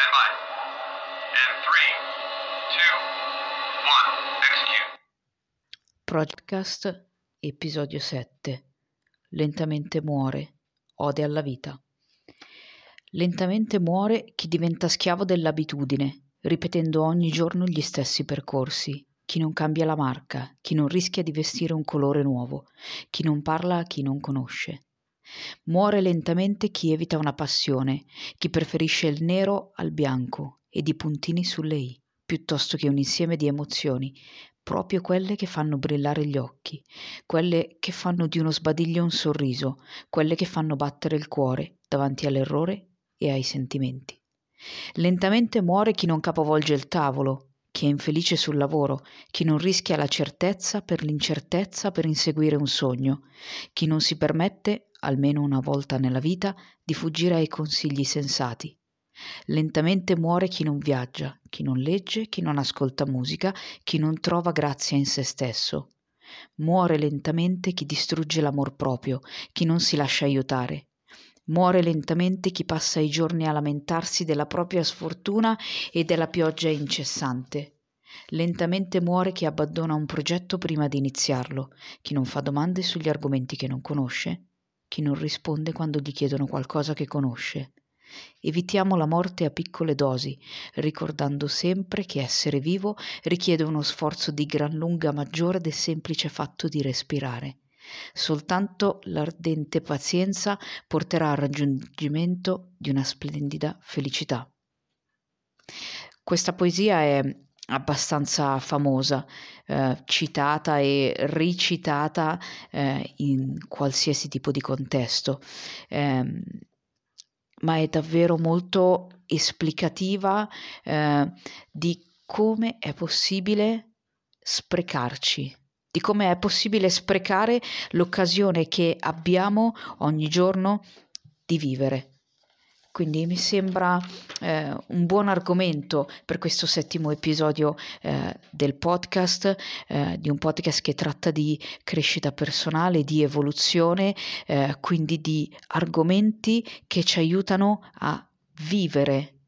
Stand by. And three, two, one. Execute. Podcast episodio 7 Lentamente muore, ode alla vita. Lentamente muore chi diventa schiavo dell'abitudine, ripetendo ogni giorno gli stessi percorsi, chi non cambia la marca, chi non rischia di vestire un colore nuovo, chi non parla a chi non conosce. Muore lentamente chi evita una passione, chi preferisce il nero al bianco ed i puntini sulle i, piuttosto che un insieme di emozioni, proprio quelle che fanno brillare gli occhi, quelle che fanno di uno sbadiglio un sorriso, quelle che fanno battere il cuore davanti all'errore e ai sentimenti. Lentamente muore chi non capovolge il tavolo, chi è infelice sul lavoro, chi non rischia la certezza per l'incertezza per inseguire un sogno, chi non si permette, almeno una volta nella vita, di fuggire ai consigli sensati. Lentamente muore chi non viaggia, chi non legge, chi non ascolta musica, chi non trova grazia in se stesso. Muore lentamente chi distrugge l'amor proprio, chi non si lascia aiutare. Muore lentamente chi passa i giorni a lamentarsi della propria sfortuna e della pioggia incessante. Lentamente muore chi abbandona un progetto prima di iniziarlo, chi non fa domande sugli argomenti che non conosce, chi non risponde quando gli chiedono qualcosa che conosce. Evitiamo la morte a piccole dosi, ricordando sempre che essere vivo richiede uno sforzo di gran lunga maggiore del semplice fatto di respirare. Soltanto l'ardente pazienza porterà al raggiungimento di una splendida felicità. Questa poesia è abbastanza famosa, eh, citata e ricitata eh, in qualsiasi tipo di contesto, eh, ma è davvero molto esplicativa eh, di come è possibile sprecarci di come è possibile sprecare l'occasione che abbiamo ogni giorno di vivere. Quindi mi sembra eh, un buon argomento per questo settimo episodio eh, del podcast, eh, di un podcast che tratta di crescita personale, di evoluzione, eh, quindi di argomenti che ci aiutano a vivere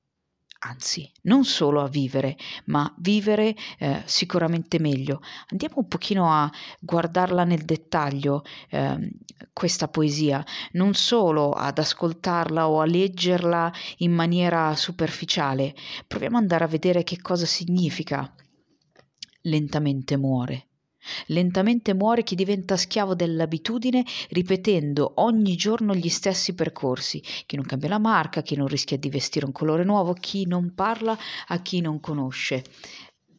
anzi, non solo a vivere, ma vivere eh, sicuramente meglio. Andiamo un pochino a guardarla nel dettaglio, eh, questa poesia, non solo ad ascoltarla o a leggerla in maniera superficiale, proviamo ad andare a vedere che cosa significa. Lentamente muore. Lentamente muore chi diventa schiavo dell'abitudine ripetendo ogni giorno gli stessi percorsi, chi non cambia la marca, chi non rischia di vestire un colore nuovo, chi non parla a chi non conosce.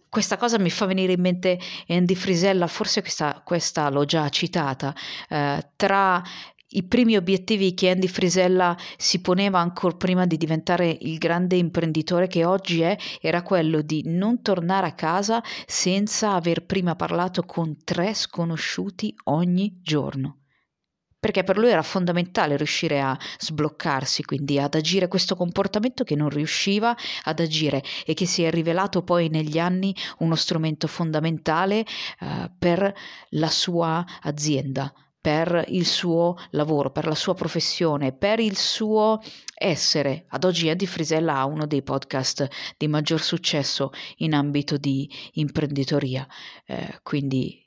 Questa cosa mi fa venire in mente Andy Frisella, forse questa, questa l'ho già citata, eh, tra i primi obiettivi che Andy Frisella si poneva ancora prima di diventare il grande imprenditore che oggi è era quello di non tornare a casa senza aver prima parlato con tre sconosciuti ogni giorno. Perché per lui era fondamentale riuscire a sbloccarsi, quindi ad agire questo comportamento che non riusciva ad agire e che si è rivelato poi negli anni uno strumento fondamentale eh, per la sua azienda, per il suo lavoro, per la sua professione, per il suo essere. Ad oggi Eddie Frisella ha uno dei podcast di maggior successo in ambito di imprenditoria, eh, quindi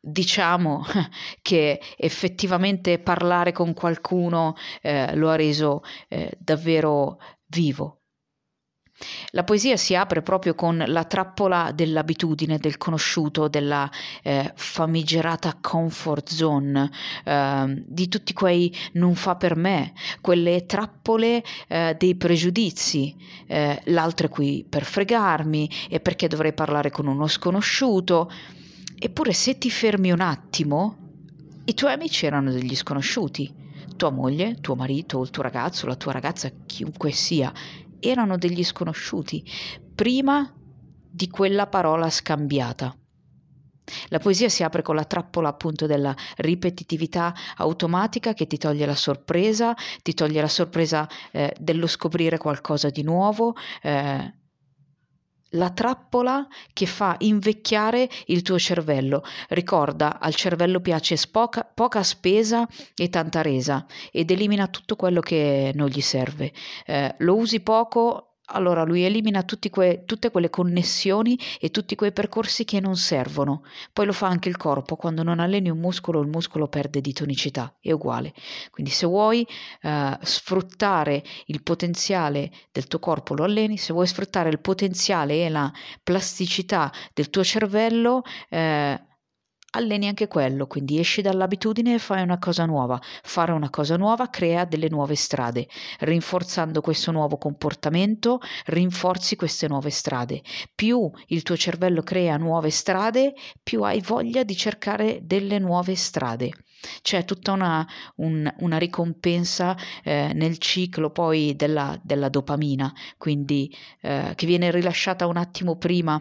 diciamo che effettivamente parlare con qualcuno eh, lo ha reso eh, davvero vivo la poesia si apre proprio con la trappola dell'abitudine, del conosciuto, della eh, famigerata comfort zone, eh, di tutti quei non fa per me, quelle trappole eh, dei pregiudizi, eh, l'altro è qui per fregarmi e perché dovrei parlare con uno sconosciuto. Eppure se ti fermi un attimo, i tuoi amici erano degli sconosciuti tua moglie, tuo marito, il tuo ragazzo, la tua ragazza, chiunque sia, erano degli sconosciuti prima di quella parola scambiata. La poesia si apre con la trappola appunto della ripetitività automatica che ti toglie la sorpresa, ti toglie la sorpresa eh, dello scoprire qualcosa di nuovo, eh, la trappola che fa invecchiare il tuo cervello. Ricorda, al cervello piace spoca, poca spesa e tanta resa ed elimina tutto quello che non gli serve. Eh, lo usi poco allora lui elimina que, tutte quelle connessioni e tutti quei percorsi che non servono. Poi lo fa anche il corpo, quando non alleni un muscolo il muscolo perde di tonicità, è uguale. Quindi se vuoi eh, sfruttare il potenziale del tuo corpo lo alleni, se vuoi sfruttare il potenziale e la plasticità del tuo cervello eh, alleni anche quello, quindi esci dall'abitudine e fai una cosa nuova. Fare una cosa nuova crea delle nuove strade. Rinforzando questo nuovo comportamento, rinforzi queste nuove strade. Più il tuo cervello crea nuove strade, più hai voglia di cercare delle nuove strade. C'è tutta una, un, una ricompensa eh, nel ciclo poi della, della dopamina, quindi eh, che viene rilasciata un attimo prima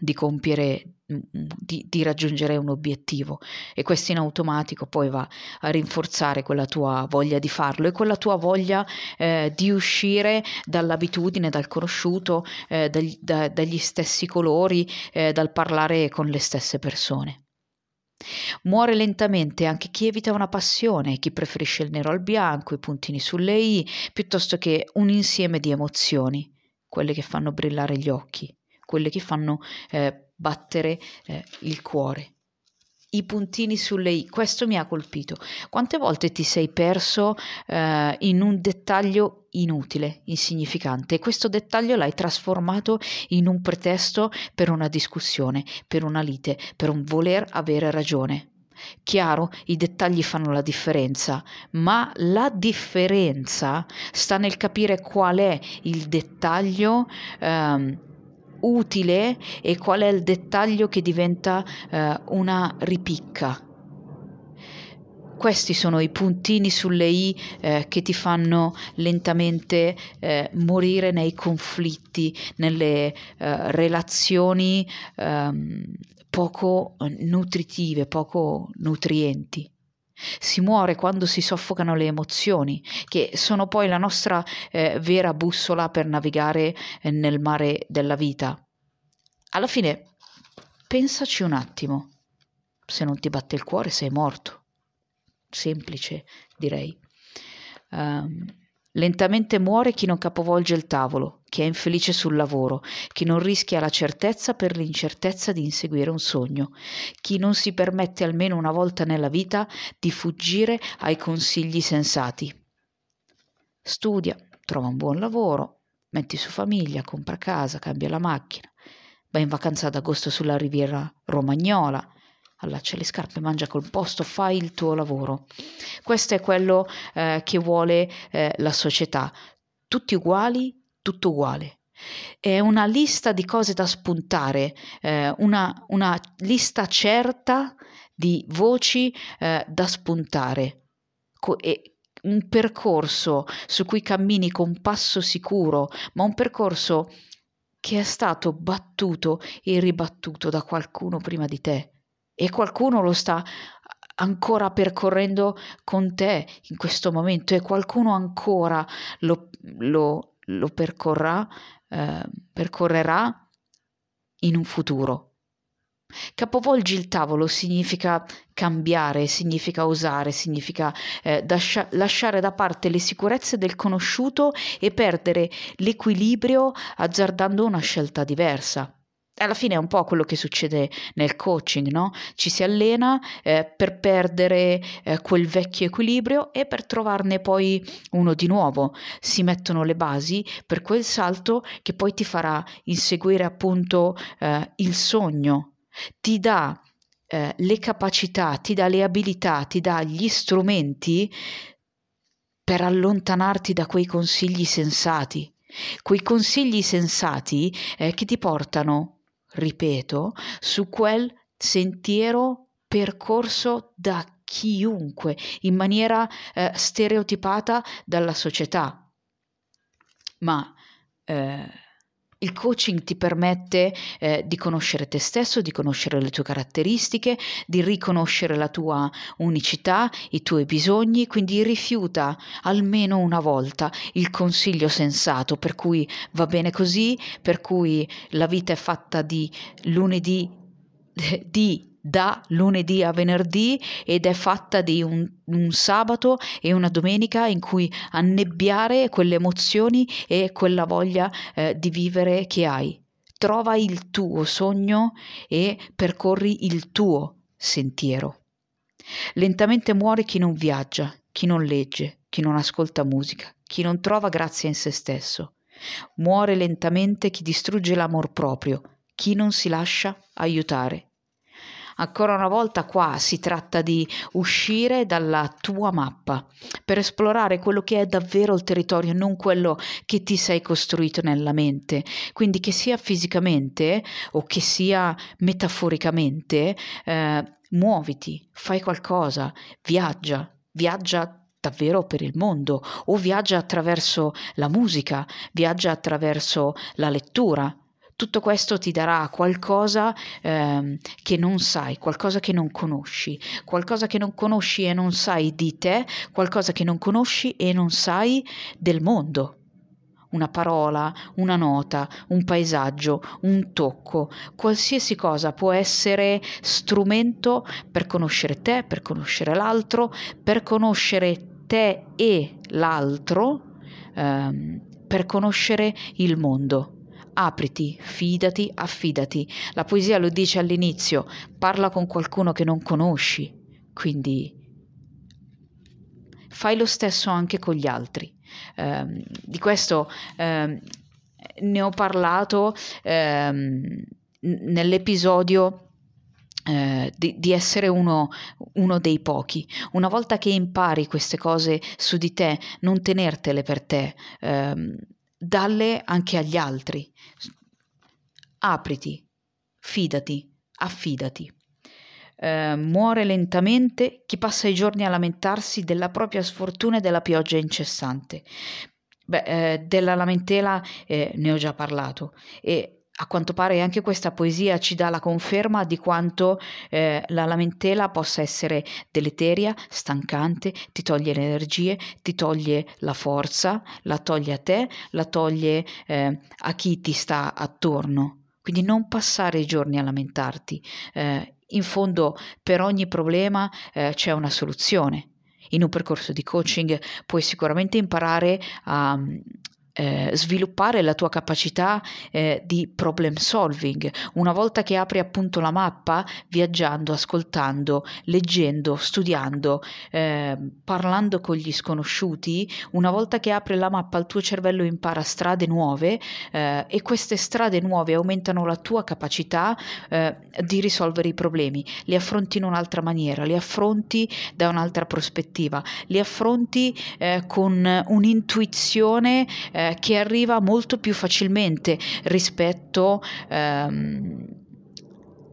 di compiere Mm, mm, di, di, raggiungere un obiettivo e questo in automatico poi va a rinforzare quella tua voglia di farlo e quella tua voglia eh, di uscire dall'abitudine, dal conosciuto, eh, dagli, da, dagli stessi colori, eh, dal parlare con le stesse persone. Muore lentamente anche chi evita una passione, chi preferisce il nero al bianco, i puntini sulle i, piuttosto che un insieme di emozioni, quelle che fanno brillare gli occhi, quelle che fanno eh, battere eh, il cuore. I puntini sulle i, questo mi ha colpito. Quante volte ti sei perso eh, in un dettaglio inutile, insignificante, e questo dettaglio l'hai trasformato in un pretesto per una discussione, per una lite, per un voler avere ragione. Chiaro, i dettagli fanno la differenza, ma la differenza sta nel capire qual è il dettaglio ehm, utile e qual è il dettaglio che diventa eh, una ripicca. Questi sono i puntini sulle i eh, che ti fanno lentamente eh, morire nei conflitti, nelle eh, relazioni ehm, poco nutritive, poco nutrienti. Si muore quando si soffocano le emozioni, che sono poi la nostra eh, vera bussola per navigare eh, nel mare della vita. Alla fine, pensaci un attimo. Se non ti batte il cuore sei morto. Semplice, direi. Um, Lentamente muore chi non capovolge il tavolo, chi è infelice sul lavoro, chi non rischia la certezza per l'incertezza di inseguire un sogno, chi non si permette almeno una volta nella vita di fuggire ai consigli sensati. Studia, trova un buon lavoro, metti su famiglia, compra casa, cambia la macchina, va in vacanza ad agosto sulla riviera romagnola, allaccia le scarpe, mangia col posto, fai il tuo lavoro. Questo è quello eh, che vuole eh, la società. Tutti uguali, tutto uguale. È una lista di cose da spuntare, eh, una, una, lista certa di voci eh, da spuntare. Co- un percorso su cui cammini con passo sicuro, ma un percorso che è stato battuto e ribattuto da qualcuno prima di te e qualcuno lo sta ancora percorrendo con te in questo momento e qualcuno ancora lo, lo, lo percorrà, eh, percorrerà in un futuro. Capovolgi il tavolo significa cambiare, significa osare, significa eh, dascia- lasciare da parte le sicurezze del conosciuto e perdere l'equilibrio azzardando una scelta diversa alla fine è un po' quello che succede nel coaching, no? Ci si allena eh, per perdere eh, quel vecchio equilibrio e per trovarne poi uno di nuovo. Si mettono le basi per quel salto che poi ti farà inseguire appunto eh, il sogno. Ti dà eh, le capacità, ti dà le abilità, ti dà gli strumenti per allontanarti da quei consigli sensati. Quei consigli sensati eh, che ti portano ripeto, su quel sentiero percorso da chiunque in maniera eh, stereotipata dalla società. Ma eh, il coaching ti permette eh, di conoscere te stesso, di conoscere le tue caratteristiche, di riconoscere la tua unicità, i tuoi bisogni, quindi rifiuta almeno una volta il consiglio sensato per cui va bene così, per cui la vita è fatta di lunedì, di da lunedì a venerdì ed è fatta di un, un, sabato e una domenica in cui annebbiare quelle emozioni e quella voglia eh, di vivere che hai. Trova il tuo sogno e percorri il tuo sentiero. Lentamente muore chi non viaggia, chi non legge, chi non ascolta musica, chi non trova grazia in se stesso. Muore lentamente chi distrugge l'amor proprio, chi non si lascia aiutare. Ancora una volta qua si tratta di uscire dalla tua mappa per esplorare quello che è davvero il territorio, non quello che ti sei costruito nella mente. Quindi che sia fisicamente o che sia metaforicamente, eh, muoviti, fai qualcosa, viaggia, viaggia davvero per il mondo o viaggia attraverso la musica, viaggia attraverso la lettura. Tutto questo ti darà qualcosa eh, che non sai, qualcosa che non conosci, qualcosa che non conosci e non sai di te, qualcosa che non conosci e non sai del mondo una parola, una nota, un paesaggio, un tocco, qualsiasi cosa può essere strumento per conoscere te, per conoscere l'altro, per conoscere te e l'altro ehm, per conoscere il mondo. Apriti, fidati, affidati. La poesia lo dice all'inizio, parla con qualcuno che non conosci, quindi fai lo stesso anche con gli altri. Eh, di questo eh, ne ho parlato eh, nell'episodio eh, di, di, essere uno, uno, dei pochi. Una volta che impari queste cose su di te, non tenertele per te, ehm, dalle anche agli altri. Apriti, fidati, affidati. Eh, muore lentamente chi passa i giorni a lamentarsi della propria sfortuna e della pioggia incessante. Beh, eh, della lamentela eh, ne ho già parlato e a quanto pare anche questa poesia ci dà la conferma di quanto eh, la lamentela possa essere deleteria, stancante, ti toglie le energie, ti toglie la forza, la toglie a te, la toglie eh, a chi ti sta attorno. Quindi non passare i giorni a lamentarti. Eh, in fondo per ogni problema eh, c'è una soluzione. In un percorso di coaching puoi sicuramente imparare a, eh, sviluppare la tua capacità eh, di problem solving. Una volta che apri appunto la mappa, viaggiando, ascoltando, leggendo, studiando, eh, parlando con gli sconosciuti, una volta che apri la mappa il tuo cervello impara strade nuove eh, e queste strade nuove aumentano la tua capacità eh, di risolvere i problemi, li affronti in un'altra maniera, li affronti da un'altra prospettiva, li affronti eh, con un'intuizione eh, che arriva molto più facilmente rispetto ehm,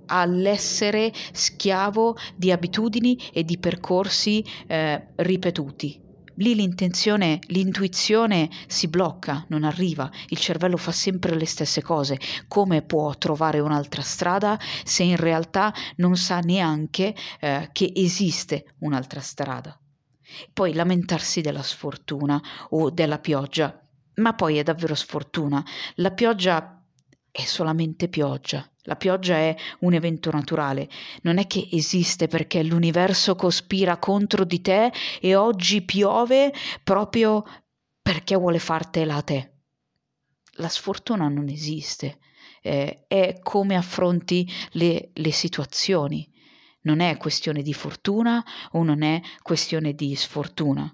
all'essere schiavo di abitudini e di percorsi eh, ripetuti. Lì l'intenzione, l'intuizione si blocca, non arriva, il cervello fa sempre le stesse cose. Come può trovare un'altra strada se in realtà non sa neanche eh, che esiste un'altra strada? Poi lamentarsi della sfortuna o della pioggia ma poi è davvero sfortuna. La pioggia è solamente pioggia. La pioggia è un evento naturale, non è che esiste perché l'universo cospira contro di te e oggi piove proprio perché vuole fartela a te. La sfortuna non esiste, eh, è come affronti le, le situazioni. Non è questione di fortuna o non è questione di sfortuna.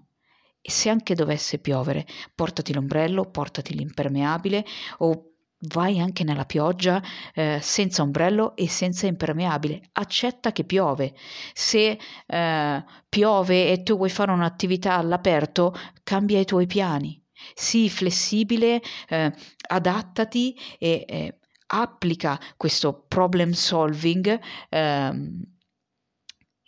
E se anche dovesse piovere, portati l'ombrello, portati l'impermeabile o vai anche nella pioggia eh, senza ombrello e senza impermeabile. Accetta che piove. Se eh, piove e tu vuoi fare un'attività all'aperto, cambia i tuoi piani. Sii flessibile, eh, adattati e eh, applica questo problem solving ehm,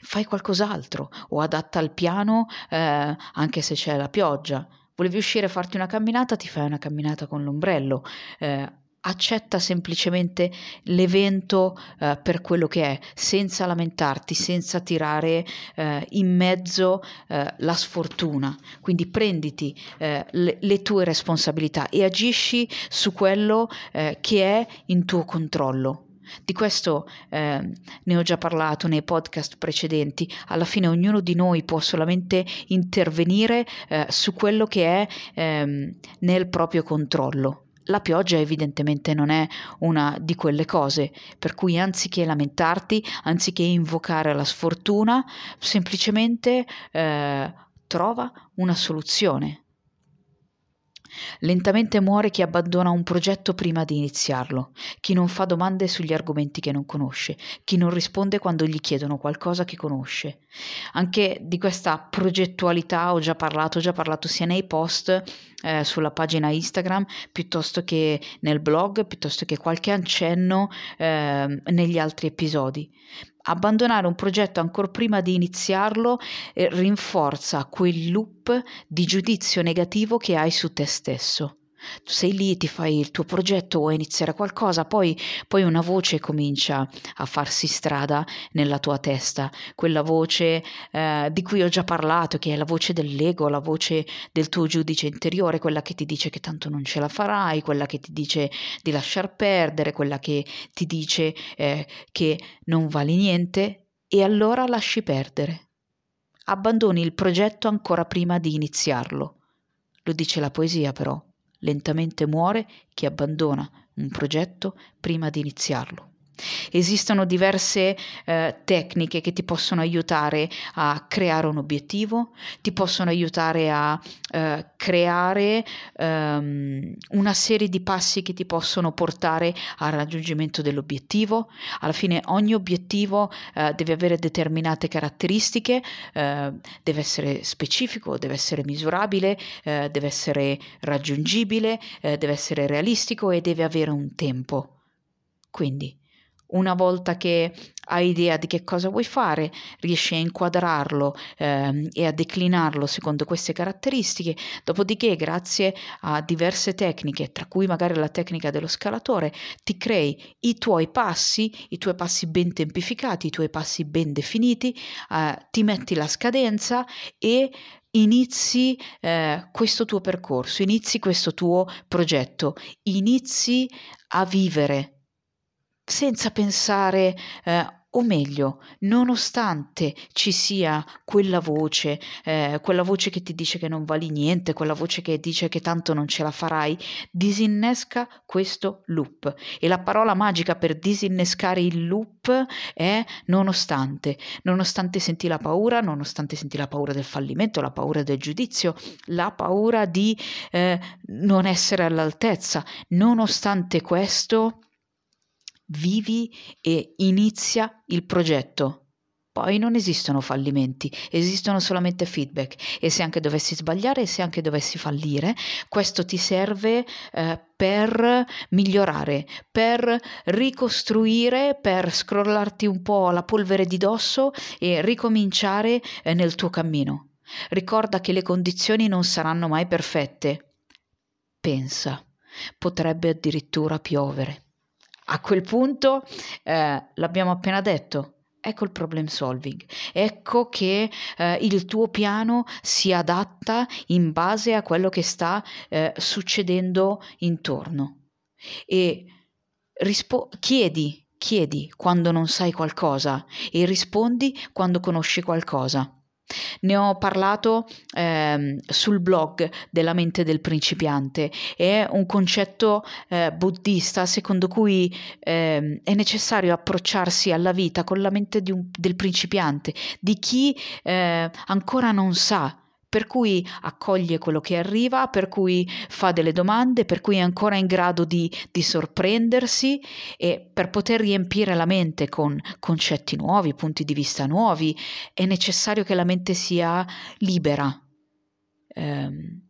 fai qualcos'altro o adatta il piano eh, anche se c'è la pioggia. Volevi uscire a farti una camminata, ti fai una camminata con l'ombrello. Eh, accetta semplicemente l'evento eh, per quello che è, senza lamentarti, senza tirare eh, in mezzo eh, la sfortuna. Quindi prenditi eh, le, le, tue responsabilità e agisci su quello eh, che è in tuo controllo. Di questo eh, ne ho già parlato nei podcast precedenti. Alla fine ognuno di noi può solamente intervenire eh, su quello che è ehm, nel proprio controllo. La pioggia evidentemente non è una di quelle cose, per cui anziché lamentarti, anziché invocare la sfortuna, semplicemente eh, trova una soluzione. Lentamente muore chi abbandona un progetto prima di iniziarlo, chi non fa domande sugli argomenti che non conosce, chi non risponde quando gli chiedono qualcosa che conosce. Anche di questa progettualità ho già parlato, ho già parlato sia nei post eh, sulla pagina Instagram piuttosto che nel blog, piuttosto che qualche accenno eh, negli altri episodi. Abbandonare un progetto ancora prima di iniziarlo eh, rinforza quel loop di giudizio negativo che hai su te stesso. Tu sei lì, ti fai il tuo progetto, vuoi iniziare qualcosa, poi, poi, una voce comincia a farsi strada nella tua testa, quella voce eh, di cui ho già parlato, che è la voce dell'ego, la voce del tuo giudice interiore, quella che ti dice che tanto non ce la farai, quella che ti dice di lasciar perdere, quella che ti dice eh, che non vali niente e allora lasci perdere. Abbandoni il progetto ancora prima di iniziarlo. Lo dice la poesia però. Lentamente muore chi abbandona un progetto prima di iniziarlo. Esistono diverse eh, tecniche che ti possono aiutare a creare un obiettivo, ti possono aiutare a eh, creare um, una serie di passi che ti possono portare al raggiungimento dell'obiettivo. Alla fine ogni obiettivo eh, deve avere determinate caratteristiche, eh, deve essere specifico, deve essere misurabile, eh, deve essere raggiungibile, eh, deve essere realistico e deve avere un tempo. Quindi una volta che hai idea di che cosa vuoi fare, riesci a inquadrarlo ehm, e a declinarlo secondo queste caratteristiche, dopodiché grazie a diverse tecniche, tra cui magari la tecnica dello scalatore, ti crei i tuoi passi, i tuoi passi ben tempificati, i tuoi passi ben definiti, eh, ti metti la scadenza e inizi eh, questo tuo percorso, inizi questo tuo progetto, inizi a vivere senza pensare, eh, o meglio, nonostante ci sia quella voce, eh, quella voce che ti dice che non vali niente, quella voce che dice che tanto non ce la farai, disinnesca questo loop. E la parola magica per disinnescare il loop è nonostante. Nonostante senti la paura, nonostante senti la paura del fallimento, la paura del giudizio, la paura di eh, non essere all'altezza, nonostante questo vivi e inizia il progetto. Poi non esistono fallimenti, esistono solamente feedback e se anche dovessi sbagliare e se anche dovessi fallire, questo ti serve eh, per migliorare, per ricostruire, per scrollarti un po' la polvere di dosso e ricominciare eh, nel tuo cammino. Ricorda che le condizioni non saranno mai perfette. Pensa, potrebbe addirittura piovere. A quel punto eh, l'abbiamo appena detto. Ecco il problem solving, ecco che eh, il tuo piano si adatta in base a quello che sta eh, succedendo intorno. E rispo- chiedi, chiedi quando non sai qualcosa e rispondi quando conosci qualcosa. Ne ho parlato eh, sul blog della mente del principiante, è un concetto eh, buddista secondo cui eh, è necessario approcciarsi alla vita con la mente un, del principiante, di chi eh, ancora non sa per cui accoglie quello che arriva, per cui fa delle domande, per cui è ancora in grado di, di sorprendersi e per poter riempire la mente con concetti nuovi, punti di vista nuovi, è necessario che la mente sia libera. Ehm,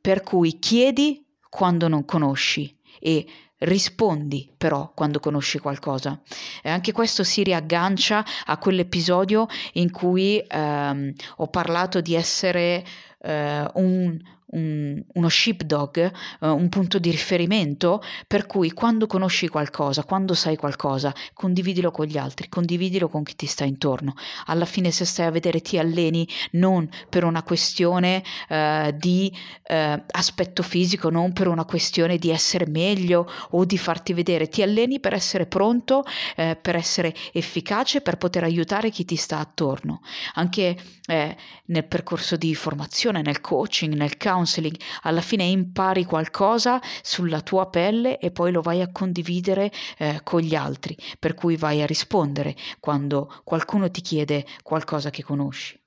per cui chiedi quando non conosci e rispondi però quando conosci qualcosa. E anche questo si riaggancia a quell'episodio in cui ehm, ho parlato di essere eh, un, un, uno sheepdog, uh, un punto di riferimento, per cui quando conosci qualcosa, quando sai qualcosa, condividilo con gli altri, condividilo con chi ti sta intorno. Alla fine se stai a vedere ti alleni non per una questione uh, di uh, aspetto fisico, non per una questione di essere meglio o di farti vedere, ti alleni per essere pronto, per essere efficace, per poter aiutare chi ti sta attorno. Anche nel percorso di formazione, nel coaching, nel counseling, counseling, alla fine impari qualcosa sulla tua pelle e poi lo vai a condividere eh, con gli altri, per cui vai a rispondere quando qualcuno ti chiede qualcosa che conosci.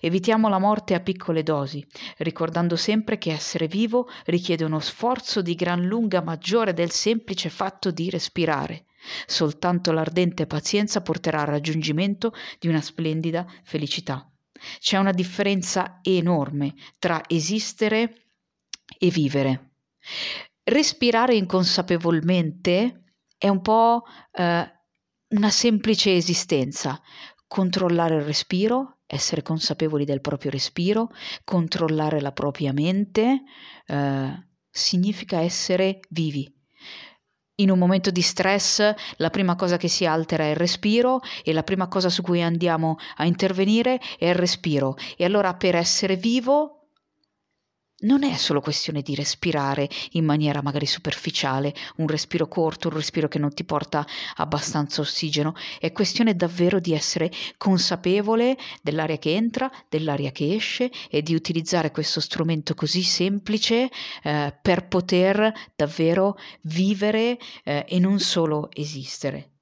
Evitiamo la morte a piccole dosi, ricordando sempre che essere vivo richiede uno sforzo di gran lunga maggiore del semplice fatto di respirare. Soltanto l'ardente pazienza porterà al raggiungimento di una splendida felicità. C'è una differenza enorme tra esistere e vivere. Respirare inconsapevolmente è un po' eh, una semplice esistenza. Controllare il respiro, essere consapevoli del proprio respiro, controllare la propria mente, eh, significa essere vivi in un momento di stress la prima cosa che si altera è il respiro e la prima cosa su cui andiamo a intervenire è il respiro. E allora per essere vivo non è solo questione di respirare in maniera magari superficiale, un respiro corto, un respiro che non ti porta abbastanza ossigeno, è questione davvero di essere consapevole dell'aria che entra, dell'aria che esce e di utilizzare questo strumento così semplice eh, per poter davvero vivere eh, e non solo esistere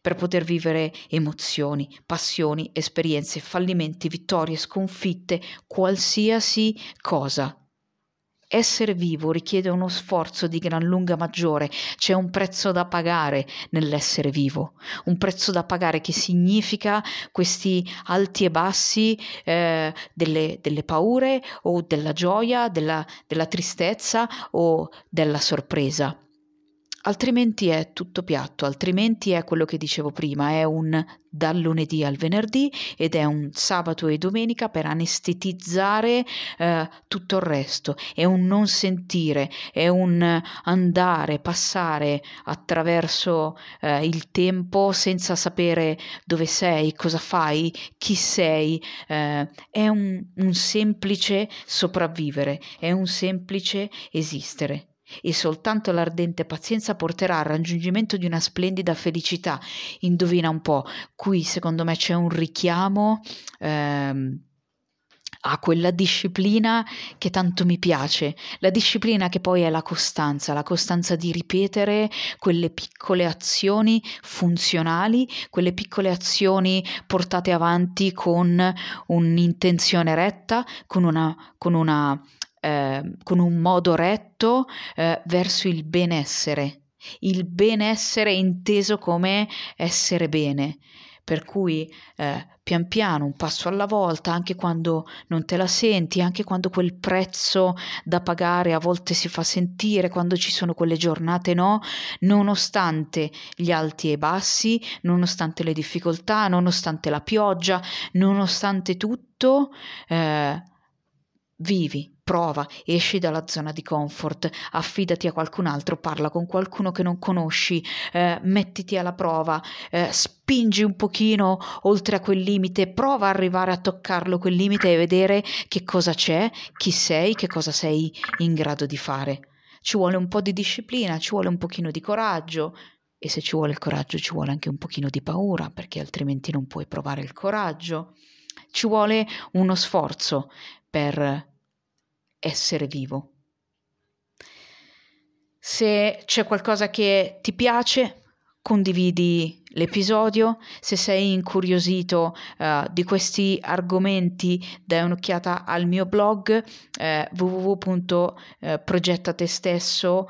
per poter vivere emozioni, passioni, esperienze, fallimenti, vittorie, sconfitte, qualsiasi cosa. Essere vivo richiede uno sforzo di gran lunga maggiore, c'è un prezzo da pagare nell'essere vivo, un prezzo da pagare che significa questi alti e bassi eh, delle, delle, paure o della gioia, della, della tristezza o della sorpresa altrimenti è tutto piatto, altrimenti è quello che dicevo prima, è un dal lunedì al venerdì ed è un sabato e domenica per anestetizzare eh, tutto il resto, è un non sentire, è un andare, passare attraverso eh, il tempo senza sapere dove sei, cosa fai, chi sei, eh, è un, un semplice sopravvivere, è un semplice esistere e soltanto l'ardente pazienza porterà al raggiungimento di una splendida felicità. Indovina un po', qui secondo me c'è un richiamo ehm, a quella disciplina che tanto mi piace, la disciplina che poi è la costanza, la costanza di ripetere quelle piccole azioni funzionali, quelle piccole azioni portate avanti con un'intenzione retta, con una, con una eh, con un modo retto eh, verso il benessere, il benessere inteso come essere bene. Per cui eh, pian piano, un passo alla volta, anche quando non te la senti, anche quando quel prezzo da pagare a volte si fa sentire, quando ci sono quelle giornate no, nonostante gli alti e bassi, nonostante le difficoltà, nonostante la pioggia, nonostante tutto, eh, vivi, prova, esci dalla zona di comfort, affidati a qualcun altro, parla con qualcuno che non conosci, eh, mettiti alla prova, eh, spingi un pochino oltre a quel limite, prova ad arrivare a toccarlo quel limite e vedere che cosa c'è, chi sei, che cosa sei in grado di fare. Ci vuole un po' di disciplina, ci vuole un pochino di coraggio, e se ci vuole il coraggio ci vuole anche un pochino di paura, perché altrimenti non puoi provare il coraggio. Ci vuole uno sforzo per essere vivo. Se c'è qualcosa che ti piace, condividi l'episodio. Se sei incuriosito uh, di questi argomenti, dai un'occhiata al mio blog eh, www.progettatelstesso.com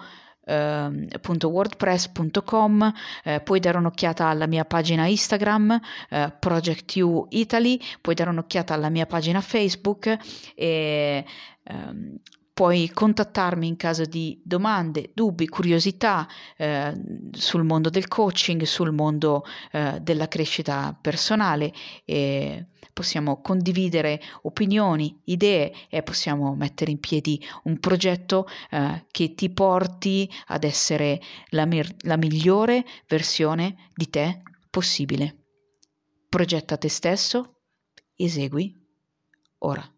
www.wordpress.com eh, puoi dare un'occhiata alla mia pagina Instagram eh, Project You Italy puoi dare un'occhiata alla mia pagina Facebook e ehm, puoi contattarmi in caso di domande, dubbi, curiosità eh, sul mondo del coaching, sul mondo eh, della crescita personale. E possiamo condividere opinioni, idee e possiamo mettere in piedi un progetto eh, che ti porti ad essere la, mir- la migliore versione di te possibile. Progetta te stesso, esegui ora.